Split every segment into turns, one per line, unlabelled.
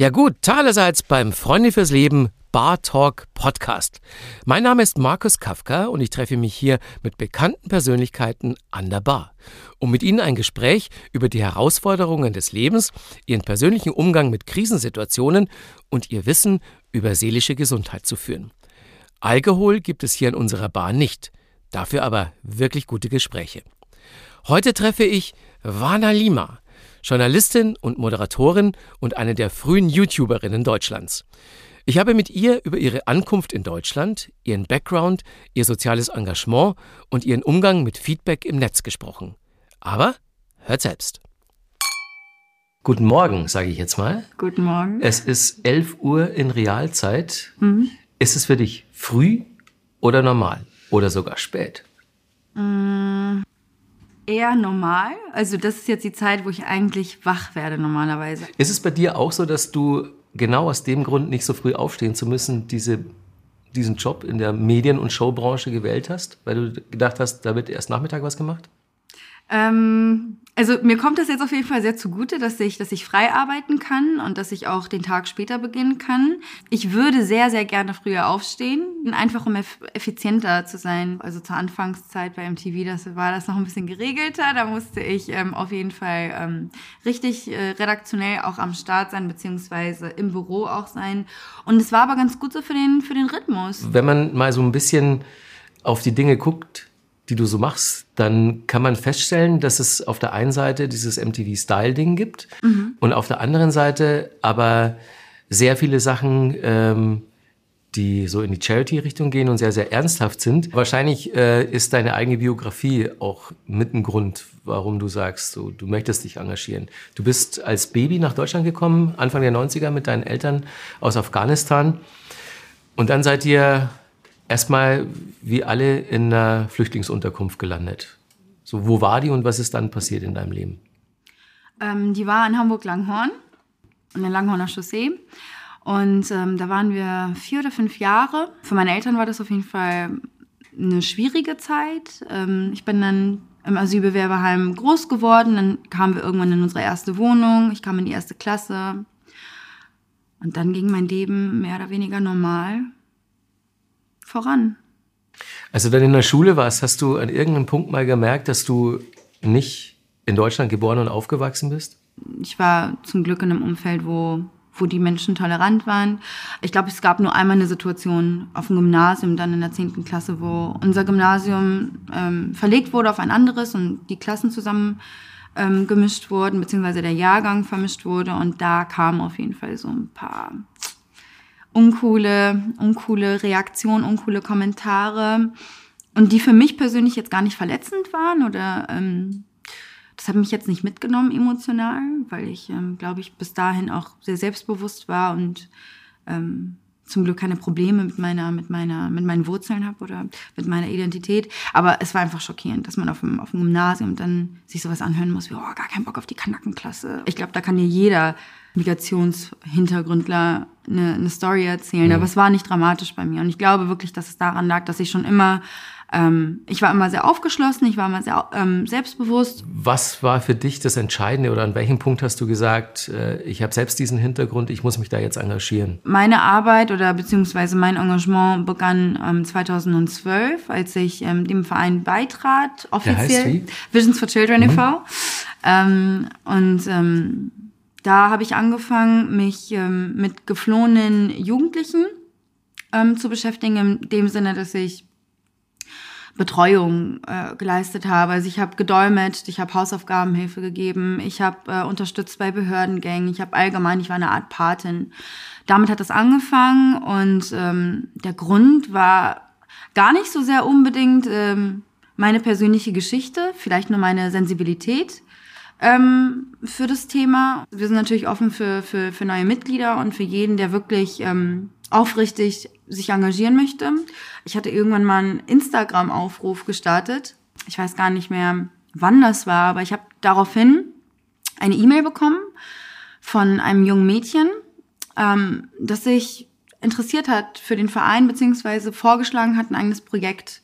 Ja gut, Thalerseits beim Freunde fürs Leben Bar Talk Podcast. Mein Name ist Markus Kafka und ich treffe mich hier mit bekannten Persönlichkeiten an der Bar, um mit ihnen ein Gespräch über die Herausforderungen des Lebens, ihren persönlichen Umgang mit Krisensituationen und ihr Wissen über seelische Gesundheit zu führen. Alkohol gibt es hier in unserer Bar nicht, dafür aber wirklich gute Gespräche. Heute treffe ich Vana Lima. Journalistin und Moderatorin und eine der frühen YouTuberinnen Deutschlands. Ich habe mit ihr über ihre Ankunft in Deutschland, ihren Background, ihr soziales Engagement und ihren Umgang mit Feedback im Netz gesprochen. Aber hört selbst. Guten Morgen, sage ich jetzt mal.
Guten Morgen.
Es ist 11 Uhr in Realzeit. Mhm. Ist es für dich früh oder normal oder sogar spät?
Mm, eher normal. Also das ist jetzt die Zeit, wo ich eigentlich wach werde normalerweise.
Ist es bei dir auch so, dass du genau aus dem Grund nicht so früh aufstehen zu müssen, diese, diesen Job in der Medien- und Showbranche gewählt hast, weil du gedacht hast, da wird erst Nachmittag was gemacht?
Ähm, also mir kommt das jetzt auf jeden Fall sehr zugute, dass ich, dass ich frei arbeiten kann und dass ich auch den Tag später beginnen kann. Ich würde sehr, sehr gerne früher aufstehen, einfach um effizienter zu sein. Also zur Anfangszeit bei MTV, das war das noch ein bisschen geregelter. Da musste ich ähm, auf jeden Fall ähm, richtig äh, redaktionell auch am Start sein, beziehungsweise im Büro auch sein. Und es war aber ganz gut so für den, für den Rhythmus.
Wenn man mal so ein bisschen auf die Dinge guckt, die du so machst, dann kann man feststellen, dass es auf der einen Seite dieses MTV-Style-Ding gibt mhm. und auf der anderen Seite aber sehr viele Sachen, ähm, die so in die Charity-Richtung gehen und sehr, sehr ernsthaft sind. Wahrscheinlich äh, ist deine eigene Biografie auch mit ein Grund, warum du sagst, so, du möchtest dich engagieren. Du bist als Baby nach Deutschland gekommen, Anfang der 90er mit deinen Eltern aus Afghanistan. Und dann seid ihr erstmal wie alle in einer Flüchtlingsunterkunft gelandet. So, wo war die und was ist dann passiert in deinem Leben?
Ähm, die war in Hamburg-Langhorn, an der Langhorner Chaussee. Und ähm, da waren wir vier oder fünf Jahre. Für meine Eltern war das auf jeden Fall eine schwierige Zeit. Ähm, ich bin dann im Asylbewerberheim groß geworden. Dann kamen wir irgendwann in unsere erste Wohnung. Ich kam in die erste Klasse. Und dann ging mein Leben mehr oder weniger normal voran.
Als du dann in der Schule warst, hast du an irgendeinem Punkt mal gemerkt, dass du nicht in Deutschland geboren und aufgewachsen bist?
Ich war zum Glück in einem Umfeld, wo, wo die Menschen tolerant waren. Ich glaube, es gab nur einmal eine Situation auf dem Gymnasium, dann in der 10. Klasse, wo unser Gymnasium ähm, verlegt wurde auf ein anderes und die Klassen zusammen ähm, gemischt wurden, beziehungsweise der Jahrgang vermischt wurde. Und da kamen auf jeden Fall so ein paar uncoole, uncoole Reaktionen, uncoole Kommentare und die für mich persönlich jetzt gar nicht verletzend waren oder ähm, das hat mich jetzt nicht mitgenommen emotional, weil ich, ähm, glaube ich, bis dahin auch sehr selbstbewusst war und ähm, zum Glück keine Probleme mit meiner, mit meiner, mit meinen Wurzeln habe oder mit meiner Identität. Aber es war einfach schockierend, dass man auf dem, auf dem Gymnasium dann sich sowas anhören muss wie, oh, gar keinen Bock auf die Kanackenklasse. Ich glaube, da kann dir jeder Migrationshintergründler eine, eine Story erzählen. Mhm. Aber es war nicht dramatisch bei mir. Und ich glaube wirklich, dass es daran lag, dass ich schon immer, ähm, ich war immer sehr aufgeschlossen, ich war immer sehr ähm, selbstbewusst.
Was war für dich das Entscheidende oder an welchem Punkt hast du gesagt, äh, ich habe selbst diesen Hintergrund, ich muss mich da jetzt engagieren?
Meine Arbeit oder beziehungsweise mein Engagement begann ähm, 2012, als ich ähm, dem Verein beitrat, offiziell. Visions for Children mhm. e.V. Ähm, und ähm, da habe ich angefangen, mich ähm, mit geflohenen Jugendlichen ähm, zu beschäftigen, in dem Sinne, dass ich Betreuung äh, geleistet habe. Also ich habe gedolmetscht, ich habe Hausaufgabenhilfe gegeben, ich habe äh, unterstützt bei Behördengängen, ich habe allgemein, ich war eine Art Patin. Damit hat das angefangen und ähm, der Grund war gar nicht so sehr unbedingt ähm, meine persönliche Geschichte, vielleicht nur meine Sensibilität ähm, für das Thema. Wir sind natürlich offen für, für, für neue Mitglieder und für jeden, der wirklich ähm, aufrichtig sich engagieren möchte. Ich hatte irgendwann mal einen Instagram-Aufruf gestartet. Ich weiß gar nicht mehr, wann das war, aber ich habe daraufhin eine E-Mail bekommen von einem jungen Mädchen, ähm, das sich interessiert hat für den Verein, beziehungsweise vorgeschlagen hat, ein eigenes Projekt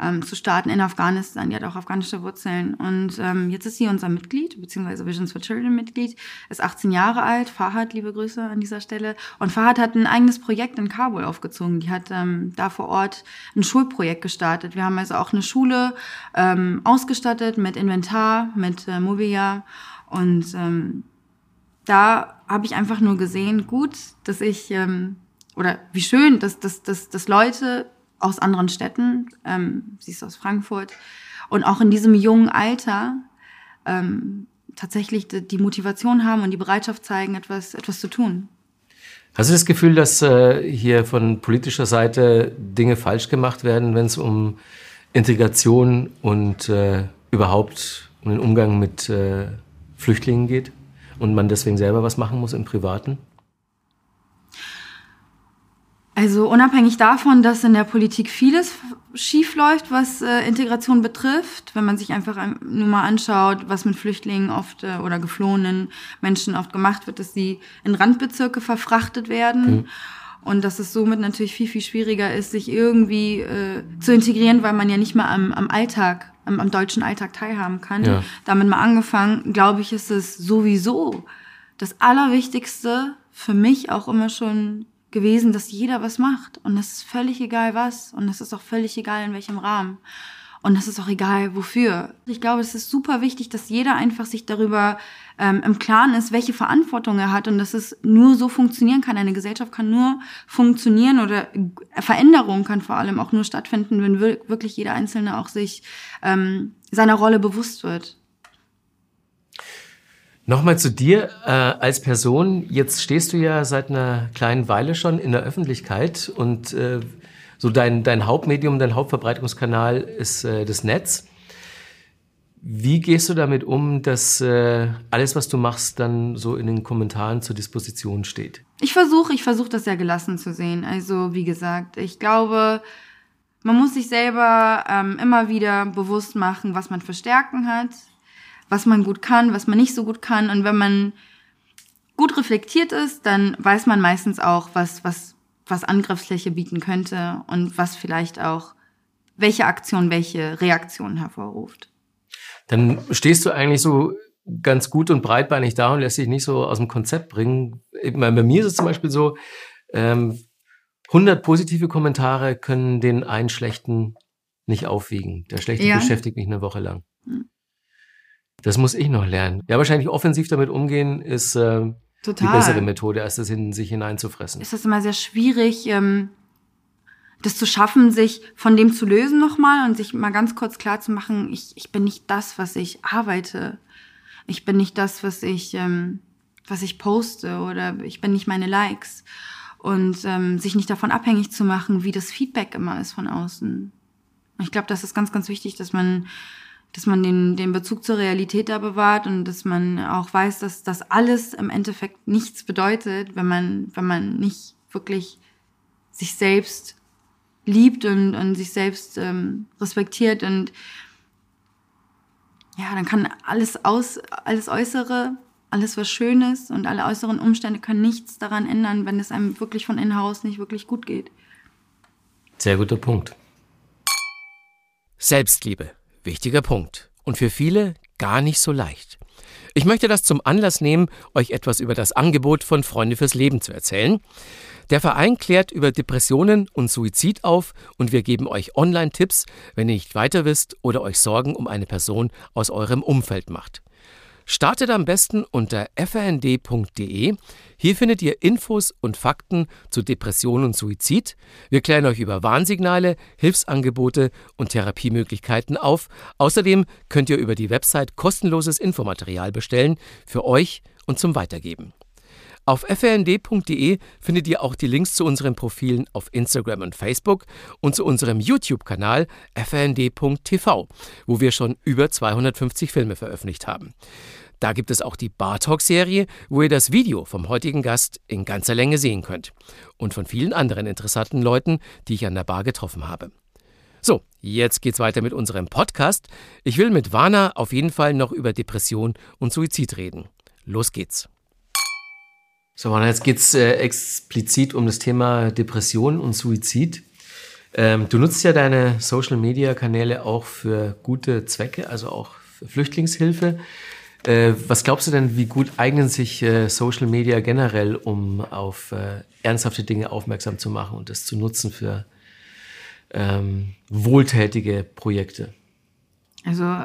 ähm, zu starten in Afghanistan. Die hat auch afghanische Wurzeln. Und ähm, jetzt ist sie unser Mitglied, beziehungsweise Visions for Children Mitglied, ist 18 Jahre alt. Fahad, liebe Grüße an dieser Stelle. Und Fahad hat ein eigenes Projekt in Kabul aufgezogen. Die hat ähm, da vor Ort ein Schulprojekt gestartet. Wir haben also auch eine Schule ähm, ausgestattet mit Inventar, mit äh, Mobiliar. Und ähm, da habe ich einfach nur gesehen, gut, dass ich, ähm, oder wie schön, dass, dass, dass, dass Leute aus anderen Städten, ähm, sie ist aus Frankfurt, und auch in diesem jungen Alter ähm, tatsächlich die, die Motivation haben und die Bereitschaft zeigen, etwas, etwas zu tun.
Hast du das Gefühl, dass äh, hier von politischer Seite Dinge falsch gemacht werden, wenn es um Integration und äh, überhaupt um den Umgang mit äh, Flüchtlingen geht und man deswegen selber was machen muss im Privaten?
Also unabhängig davon, dass in der Politik vieles schief läuft, was äh, Integration betrifft, wenn man sich einfach nur mal anschaut, was mit Flüchtlingen oft äh, oder geflohenen Menschen oft gemacht wird, dass sie in Randbezirke verfrachtet werden. Mhm. Und dass es somit natürlich viel, viel schwieriger ist, sich irgendwie äh, zu integrieren, weil man ja nicht mal am, am Alltag, am, am deutschen Alltag teilhaben kann. Ja. Damit mal angefangen, glaube ich, ist es sowieso das Allerwichtigste für mich auch immer schon gewesen, dass jeder was macht. Und das ist völlig egal was. Und das ist auch völlig egal in welchem Rahmen. Und das ist auch egal wofür. Ich glaube, es ist super wichtig, dass jeder einfach sich darüber ähm, im Klaren ist, welche Verantwortung er hat und dass es nur so funktionieren kann. Eine Gesellschaft kann nur funktionieren oder Veränderung kann vor allem auch nur stattfinden, wenn wirklich jeder Einzelne auch sich ähm, seiner Rolle bewusst wird.
Nochmal zu dir äh, als Person. Jetzt stehst du ja seit einer kleinen Weile schon in der Öffentlichkeit und äh, so dein, dein Hauptmedium, dein Hauptverbreitungskanal ist äh, das Netz. Wie gehst du damit um, dass äh, alles, was du machst, dann so in den Kommentaren zur Disposition steht?
Ich versuche, ich versuche das sehr gelassen zu sehen. Also wie gesagt, ich glaube, man muss sich selber ähm, immer wieder bewusst machen, was man für Stärken hat, was man gut kann, was man nicht so gut kann. Und wenn man gut reflektiert ist, dann weiß man meistens auch, was, was, was Angriffsfläche bieten könnte und was vielleicht auch, welche Aktion welche Reaktion hervorruft.
Dann stehst du eigentlich so ganz gut und breitbeinig da und lässt dich nicht so aus dem Konzept bringen. Bei mir ist es zum Beispiel so, ähm, 100 positive Kommentare können den einen schlechten nicht aufwiegen. Der schlechte ja. beschäftigt mich eine Woche lang. Das muss ich noch lernen. Ja, wahrscheinlich offensiv damit umgehen ist äh, die bessere Methode, als das in sich hineinzufressen.
Ist das immer sehr schwierig, ähm, das zu schaffen, sich von dem zu lösen nochmal und sich mal ganz kurz klar zu machen, ich, ich bin nicht das, was ich arbeite. Ich bin nicht das, was ich, ähm, was ich poste oder ich bin nicht meine Likes. Und ähm, sich nicht davon abhängig zu machen, wie das Feedback immer ist von außen. Ich glaube, das ist ganz, ganz wichtig, dass man dass man den, den Bezug zur Realität da bewahrt und dass man auch weiß, dass das alles im Endeffekt nichts bedeutet, wenn man, wenn man nicht wirklich sich selbst liebt und, und sich selbst ähm, respektiert und ja, dann kann alles aus, alles Äußere, alles was Schönes und alle äußeren Umstände können nichts daran ändern, wenn es einem wirklich von innen heraus nicht wirklich gut geht.
Sehr guter Punkt. Selbstliebe. Wichtiger Punkt. Und für viele gar nicht so leicht. Ich möchte das zum Anlass nehmen, euch etwas über das Angebot von Freunde fürs Leben zu erzählen. Der Verein klärt über Depressionen und Suizid auf und wir geben euch Online-Tipps, wenn ihr nicht weiter wisst oder euch Sorgen um eine Person aus eurem Umfeld macht. Startet am besten unter frnd.de. Hier findet ihr Infos und Fakten zu Depression und Suizid. Wir klären euch über Warnsignale, Hilfsangebote und Therapiemöglichkeiten auf. Außerdem könnt ihr über die Website kostenloses Infomaterial bestellen für euch und zum Weitergeben. Auf frnd.de findet ihr auch die Links zu unseren Profilen auf Instagram und Facebook und zu unserem YouTube-Kanal frnd.tv, wo wir schon über 250 Filme veröffentlicht haben. Da gibt es auch die Bar Talk-Serie, wo ihr das Video vom heutigen Gast in ganzer Länge sehen könnt. Und von vielen anderen interessanten Leuten, die ich an der Bar getroffen habe. So, jetzt geht's weiter mit unserem Podcast. Ich will mit Vana auf jeden Fall noch über Depression und Suizid reden. Los geht's. So, und jetzt geht es äh, explizit um das Thema Depression und Suizid. Ähm, du nutzt ja deine Social-Media-Kanäle auch für gute Zwecke, also auch für Flüchtlingshilfe. Äh, was glaubst du denn, wie gut eignen sich äh, Social Media generell, um auf äh, ernsthafte Dinge aufmerksam zu machen und das zu nutzen für ähm, wohltätige Projekte?
Also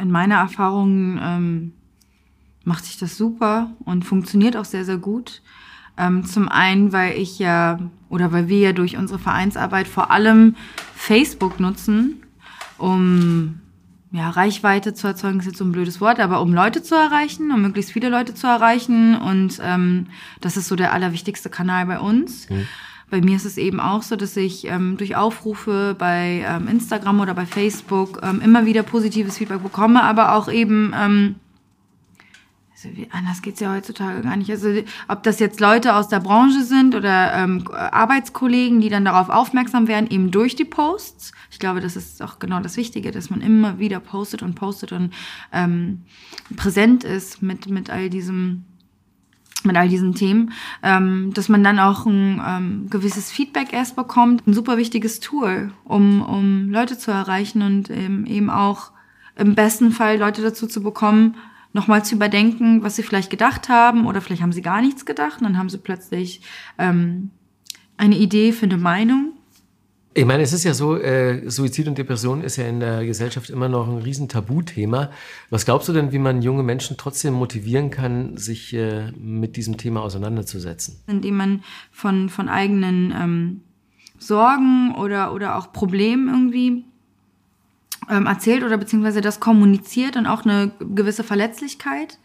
in meiner Erfahrung ähm, macht sich das super und funktioniert auch sehr, sehr gut. Ähm, zum einen, weil ich ja oder weil wir ja durch unsere Vereinsarbeit vor allem Facebook nutzen, um ja, Reichweite zu erzeugen, ist jetzt so ein blödes Wort, aber um Leute zu erreichen, um möglichst viele Leute zu erreichen. Und ähm, das ist so der allerwichtigste Kanal bei uns. Mhm. Bei mir ist es eben auch so, dass ich ähm, durch Aufrufe bei ähm, Instagram oder bei Facebook ähm, immer wieder positives Feedback bekomme, aber auch eben ähm, also wie, anders geht's ja heutzutage gar nicht. Also ob das jetzt Leute aus der Branche sind oder ähm, Arbeitskollegen, die dann darauf aufmerksam werden, eben durch die Posts. Ich glaube, das ist auch genau das Wichtige, dass man immer wieder postet und postet und ähm, präsent ist mit, mit all diesem mit all diesen Themen, ähm, dass man dann auch ein ähm, gewisses Feedback erst bekommt. Ein super wichtiges Tool, um, um Leute zu erreichen und ähm, eben auch im besten Fall Leute dazu zu bekommen, nochmal zu überdenken, was sie vielleicht gedacht haben oder vielleicht haben sie gar nichts gedacht und dann haben sie plötzlich ähm, eine Idee für eine Meinung.
Ich meine, es ist ja so, äh, Suizid und Depression ist ja in der Gesellschaft immer noch ein riesen Tabuthema. Was glaubst du denn, wie man junge Menschen trotzdem motivieren kann, sich äh, mit diesem Thema auseinanderzusetzen?
Indem man von, von eigenen ähm, Sorgen oder, oder auch Problemen irgendwie ähm, erzählt oder beziehungsweise das kommuniziert und auch eine gewisse Verletzlichkeit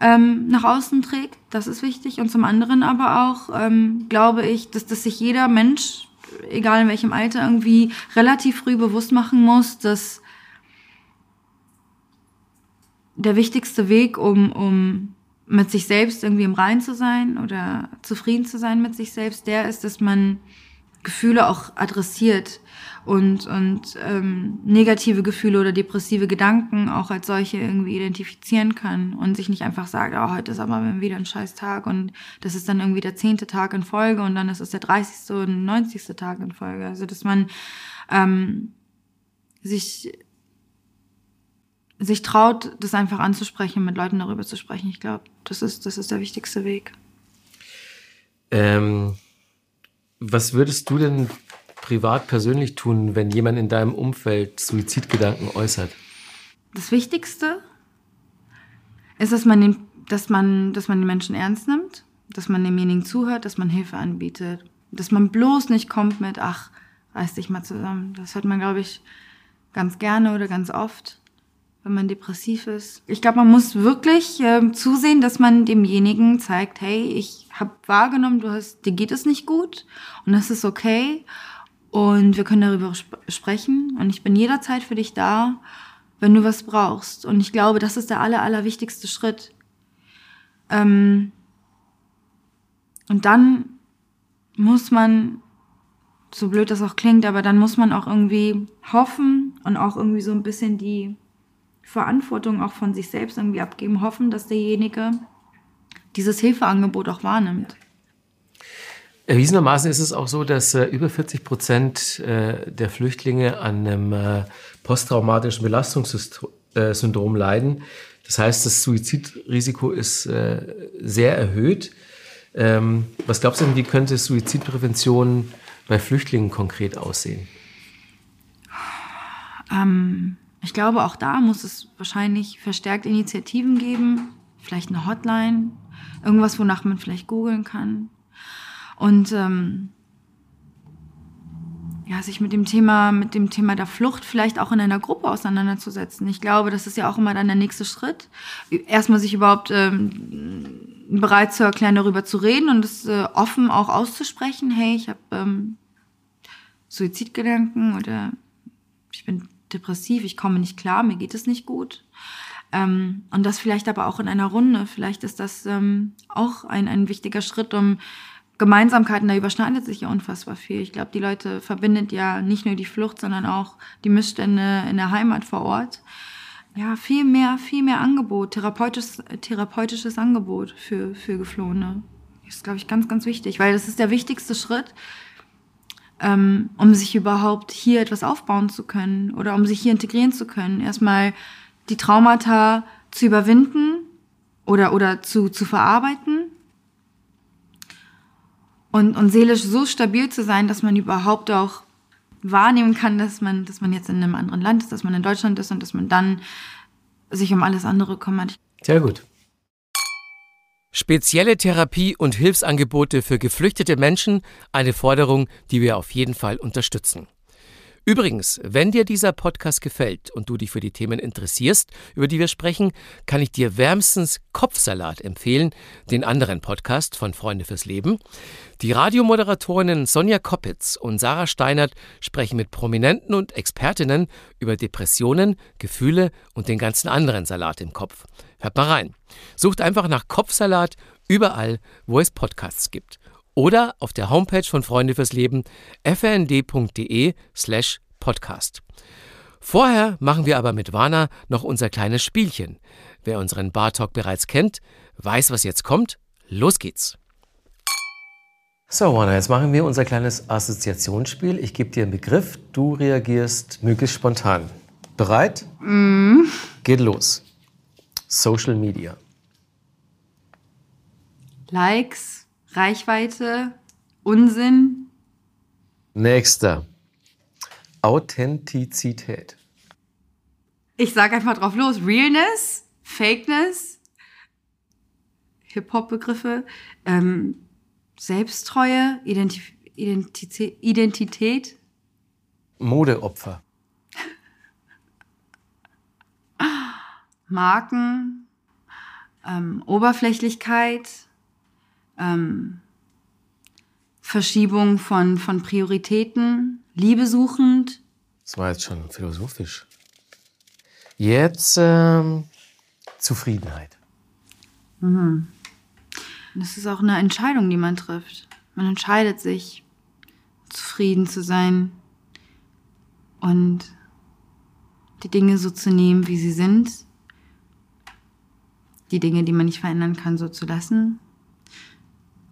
ähm, nach außen trägt. Das ist wichtig. Und zum anderen aber auch ähm, glaube ich, dass, dass sich jeder Mensch, egal in welchem Alter, irgendwie relativ früh bewusst machen muss, dass der wichtigste Weg, um, um mit sich selbst irgendwie im Rein zu sein oder zufrieden zu sein mit sich selbst, der ist, dass man Gefühle auch adressiert und, und ähm, negative Gefühle oder depressive Gedanken auch als solche irgendwie identifizieren kann und sich nicht einfach sagt, oh, heute ist aber wieder ein scheiß Tag und das ist dann irgendwie der zehnte Tag in Folge und dann ist es der dreißigste und neunzigste Tag in Folge. Also dass man ähm, sich sich traut, das einfach anzusprechen, mit Leuten darüber zu sprechen. Ich glaube, das ist, das ist der wichtigste Weg.
Ähm, was würdest du denn privat persönlich tun, wenn jemand in deinem Umfeld Suizidgedanken äußert?
Das Wichtigste ist, dass man den, dass man, dass man den Menschen ernst nimmt, dass man demjenigen zuhört, dass man Hilfe anbietet, dass man bloß nicht kommt mit, ach, reiß dich mal zusammen. Das hört man, glaube ich, ganz gerne oder ganz oft, wenn man depressiv ist. Ich glaube, man muss wirklich äh, zusehen, dass man demjenigen zeigt, hey, ich habe wahrgenommen, du hast, dir geht es nicht gut und das ist okay und wir können darüber sp sprechen. Und ich bin jederzeit für dich da, wenn du was brauchst. Und ich glaube, das ist der aller, aller wichtigste Schritt. Ähm und dann muss man, so blöd das auch klingt, aber dann muss man auch irgendwie hoffen und auch irgendwie so ein bisschen die Verantwortung auch von sich selbst irgendwie abgeben, hoffen, dass derjenige dieses Hilfeangebot auch wahrnimmt.
Erwiesenermaßen ist es auch so, dass äh, über 40 Prozent äh, der Flüchtlinge an einem äh, posttraumatischen Belastungssyndrom leiden. Das heißt, das Suizidrisiko ist äh, sehr erhöht. Ähm, was glaubst du denn, wie könnte Suizidprävention bei Flüchtlingen konkret aussehen?
Ähm, ich glaube, auch da muss es wahrscheinlich verstärkt Initiativen geben, vielleicht eine Hotline, irgendwas, wonach man vielleicht googeln kann und ähm, ja, sich mit dem Thema, mit dem Thema der Flucht vielleicht auch in einer Gruppe auseinanderzusetzen. Ich glaube, das ist ja auch immer dann der nächste Schritt. Erstmal sich überhaupt ähm, bereit zu erklären, darüber zu reden und es äh, offen auch auszusprechen. Hey, ich habe ähm, Suizidgedanken oder ich bin depressiv, ich komme nicht klar, mir geht es nicht gut. Ähm, und das vielleicht aber auch in einer Runde. Vielleicht ist das ähm, auch ein, ein wichtiger Schritt, um Gemeinsamkeiten, da überschneidet sich ja unfassbar viel. Ich glaube, die Leute verbindet ja nicht nur die Flucht, sondern auch die Missstände in der Heimat vor Ort. Ja, viel mehr, viel mehr Angebot, therapeutisches, therapeutisches Angebot für, für Geflohene. Das ist, glaube ich, ganz, ganz wichtig, weil das ist der wichtigste Schritt, ähm, um sich überhaupt hier etwas aufbauen zu können oder um sich hier integrieren zu können. Erstmal die Traumata zu überwinden oder, oder zu, zu verarbeiten und, und seelisch so stabil zu sein, dass man überhaupt auch wahrnehmen kann, dass man, dass man jetzt in einem anderen Land ist, dass man in Deutschland ist und dass man dann sich um alles andere kümmert.
Sehr gut. Spezielle Therapie und Hilfsangebote für geflüchtete Menschen, eine Forderung, die wir auf jeden Fall unterstützen. Übrigens, wenn dir dieser Podcast gefällt und du dich für die Themen interessierst, über die wir sprechen, kann ich dir wärmstens Kopfsalat empfehlen, den anderen Podcast von Freunde fürs Leben. Die Radiomoderatorinnen Sonja Koppitz und Sarah Steinert sprechen mit Prominenten und Expertinnen über Depressionen, Gefühle und den ganzen anderen Salat im Kopf. Hört mal rein. Sucht einfach nach Kopfsalat überall, wo es Podcasts gibt oder auf der Homepage von Freunde fürs Leben fnd.de slash podcast. Vorher machen wir aber mit Wana noch unser kleines Spielchen. Wer unseren Bartalk bereits kennt, weiß, was jetzt kommt. Los geht's. So, Wana, jetzt machen wir unser kleines Assoziationsspiel. Ich gebe dir einen Begriff, du reagierst möglichst spontan. Bereit? Mm. Geht los. Social Media.
Likes. Reichweite, Unsinn.
Nächster. Authentizität.
Ich sage einfach drauf los. Realness, Fakeness, Hip-Hop-Begriffe, ähm, Selbsttreue, Identif Identität, Identität.
Modeopfer.
Marken, ähm, Oberflächlichkeit, ähm, Verschiebung von, von Prioritäten, liebesuchend.
Das war jetzt schon philosophisch. Jetzt ähm, Zufriedenheit.
Mhm. Das ist auch eine Entscheidung, die man trifft. Man entscheidet sich, zufrieden zu sein und die Dinge so zu nehmen, wie sie sind. Die Dinge, die man nicht verändern kann, so zu lassen.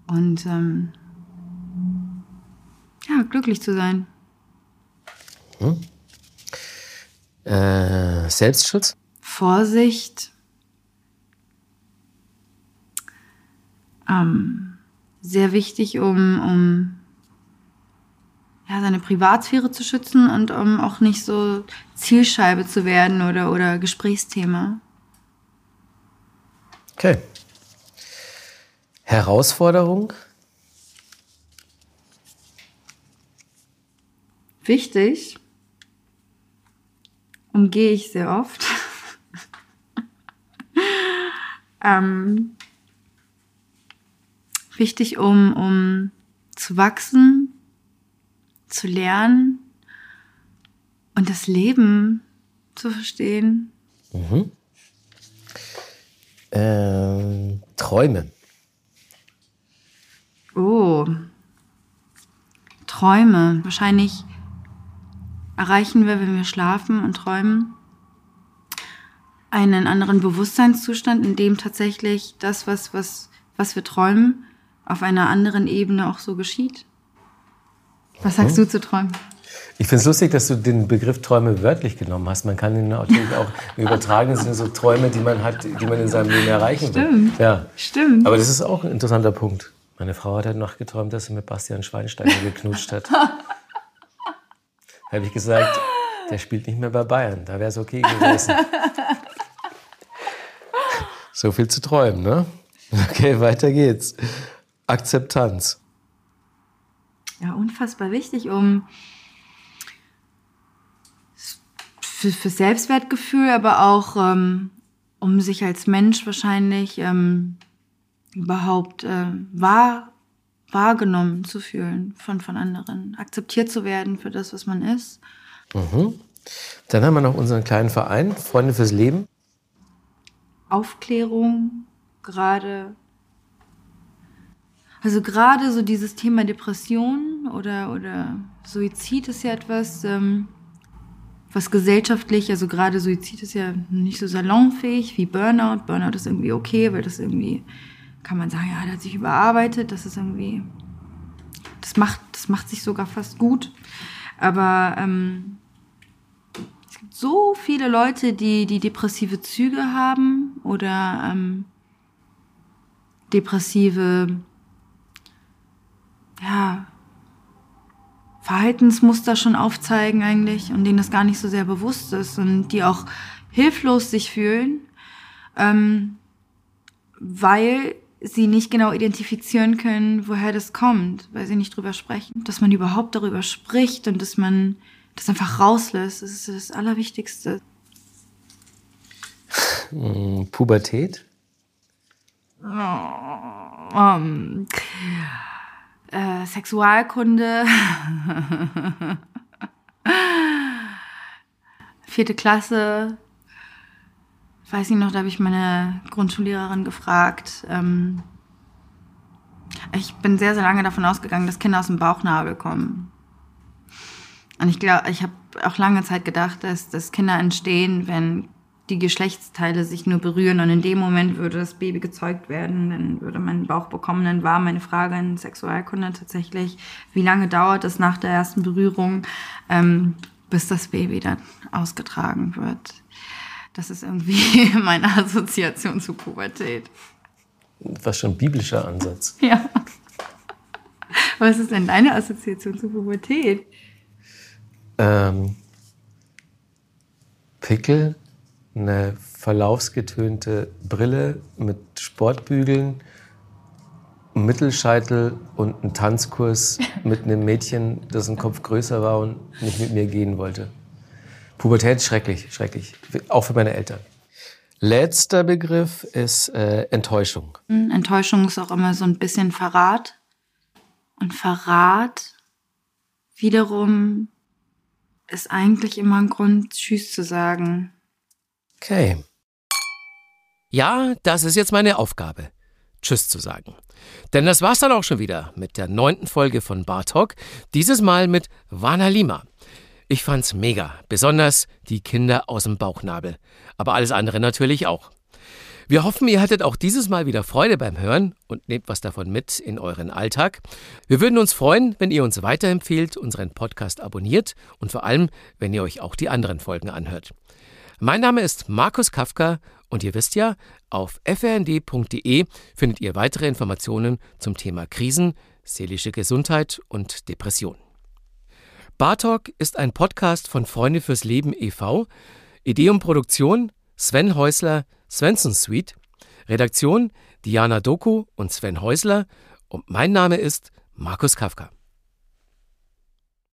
Und ähm, ja, glücklich zu sein.
Hm. Äh, Selbstschutz?
Vorsicht. Ähm, sehr wichtig, um, um ja, seine Privatsphäre zu schützen und um auch nicht so Zielscheibe zu werden oder, oder Gesprächsthema.
Okay. Herausforderung?
Wichtig. Umgehe ich sehr oft. ähm, wichtig, um, um zu wachsen, zu lernen und das Leben zu verstehen.
Mhm. Ähm, Träume.
Oh. Träume. Wahrscheinlich erreichen wir, wenn wir schlafen und träumen, einen anderen Bewusstseinszustand, in dem tatsächlich das, was, was, was wir träumen, auf einer anderen Ebene auch so geschieht. Was sagst mhm. du zu Träumen?
Ich finde es lustig, dass du den Begriff Träume wörtlich genommen hast. Man kann ihn natürlich auch im übertragenen Sinne so Träume, die man hat, die man in seinem Leben erreichen
Stimmt. will.
Stimmt. Ja.
Stimmt.
Aber das ist auch ein interessanter Punkt. Meine Frau hat halt noch geträumt, dass sie mit Bastian Schweinsteiger geknutscht hat. da habe ich gesagt, der spielt nicht mehr bei Bayern. Da wäre es okay gewesen. so viel zu träumen, ne? Okay, weiter geht's. Akzeptanz.
Ja, unfassbar wichtig, um für, für Selbstwertgefühl, aber auch ähm, um sich als Mensch wahrscheinlich ähm, überhaupt äh, wahr, wahrgenommen zu fühlen von, von anderen, akzeptiert zu werden für das, was man ist.
Mhm. Dann haben wir noch unseren kleinen Verein, Freunde fürs Leben.
Aufklärung, gerade. Also gerade so dieses Thema Depression oder, oder Suizid ist ja etwas, ähm, was gesellschaftlich, also gerade Suizid ist ja nicht so salonfähig wie Burnout. Burnout ist irgendwie okay, weil das irgendwie kann man sagen, ja, der hat sich überarbeitet, das ist irgendwie, das macht, das macht sich sogar fast gut. Aber ähm, es gibt so viele Leute, die, die depressive Züge haben oder ähm, depressive ja, Verhaltensmuster schon aufzeigen eigentlich und denen das gar nicht so sehr bewusst ist und die auch hilflos sich fühlen, ähm, weil sie nicht genau identifizieren können, woher das kommt, weil sie nicht drüber sprechen. Dass man überhaupt darüber spricht und dass man das einfach rauslässt, das ist das Allerwichtigste.
Hm, Pubertät?
Oh, um, äh, Sexualkunde. Vierte Klasse, weiß ich noch, da habe ich meine Grundschullehrerin gefragt. Ähm, ich bin sehr, sehr lange davon ausgegangen, dass Kinder aus dem Bauchnabel kommen. Und ich glaube, ich habe auch lange Zeit gedacht, dass, dass Kinder entstehen, wenn die Geschlechtsteile sich nur berühren und in dem Moment würde das Baby gezeugt werden, dann würde man Bauch bekommen. Dann war meine Frage in Sexualkunde tatsächlich, wie lange dauert es nach der ersten Berührung, ähm, bis das Baby dann ausgetragen wird. Das ist irgendwie meine Assoziation zu Pubertät.
Was schon ein biblischer Ansatz.
Ja. Was ist denn deine Assoziation zu Pubertät?
Ähm, Pickel, eine verlaufsgetönte Brille mit Sportbügeln, Mittelscheitel und einen Tanzkurs mit einem Mädchen, dessen Kopf größer war und nicht mit mir gehen wollte. Pubertät schrecklich, schrecklich. Auch für meine Eltern. Letzter Begriff ist äh, Enttäuschung.
Hm, Enttäuschung ist auch immer so ein bisschen Verrat. Und Verrat wiederum ist eigentlich immer ein Grund, Tschüss zu sagen.
Okay. Ja, das ist jetzt meine Aufgabe. Tschüss zu sagen. Denn das war's dann auch schon wieder mit der neunten Folge von Bar Talk. Dieses Mal mit Wana Lima. Ich fand's mega, besonders die Kinder aus dem Bauchnabel, aber alles andere natürlich auch. Wir hoffen, ihr hattet auch dieses Mal wieder Freude beim Hören und nehmt was davon mit in euren Alltag. Wir würden uns freuen, wenn ihr uns weiterempfehlt, unseren Podcast abonniert und vor allem, wenn ihr euch auch die anderen Folgen anhört. Mein Name ist Markus Kafka und ihr wisst ja, auf frnd.de findet ihr weitere Informationen zum Thema Krisen, seelische Gesundheit und Depression. Bartalk ist ein Podcast von Freunde fürs Leben e.V. Idee und Produktion Sven Häusler, Svensson Suite. Redaktion Diana Doku und Sven Häusler. Und mein Name ist Markus Kafka.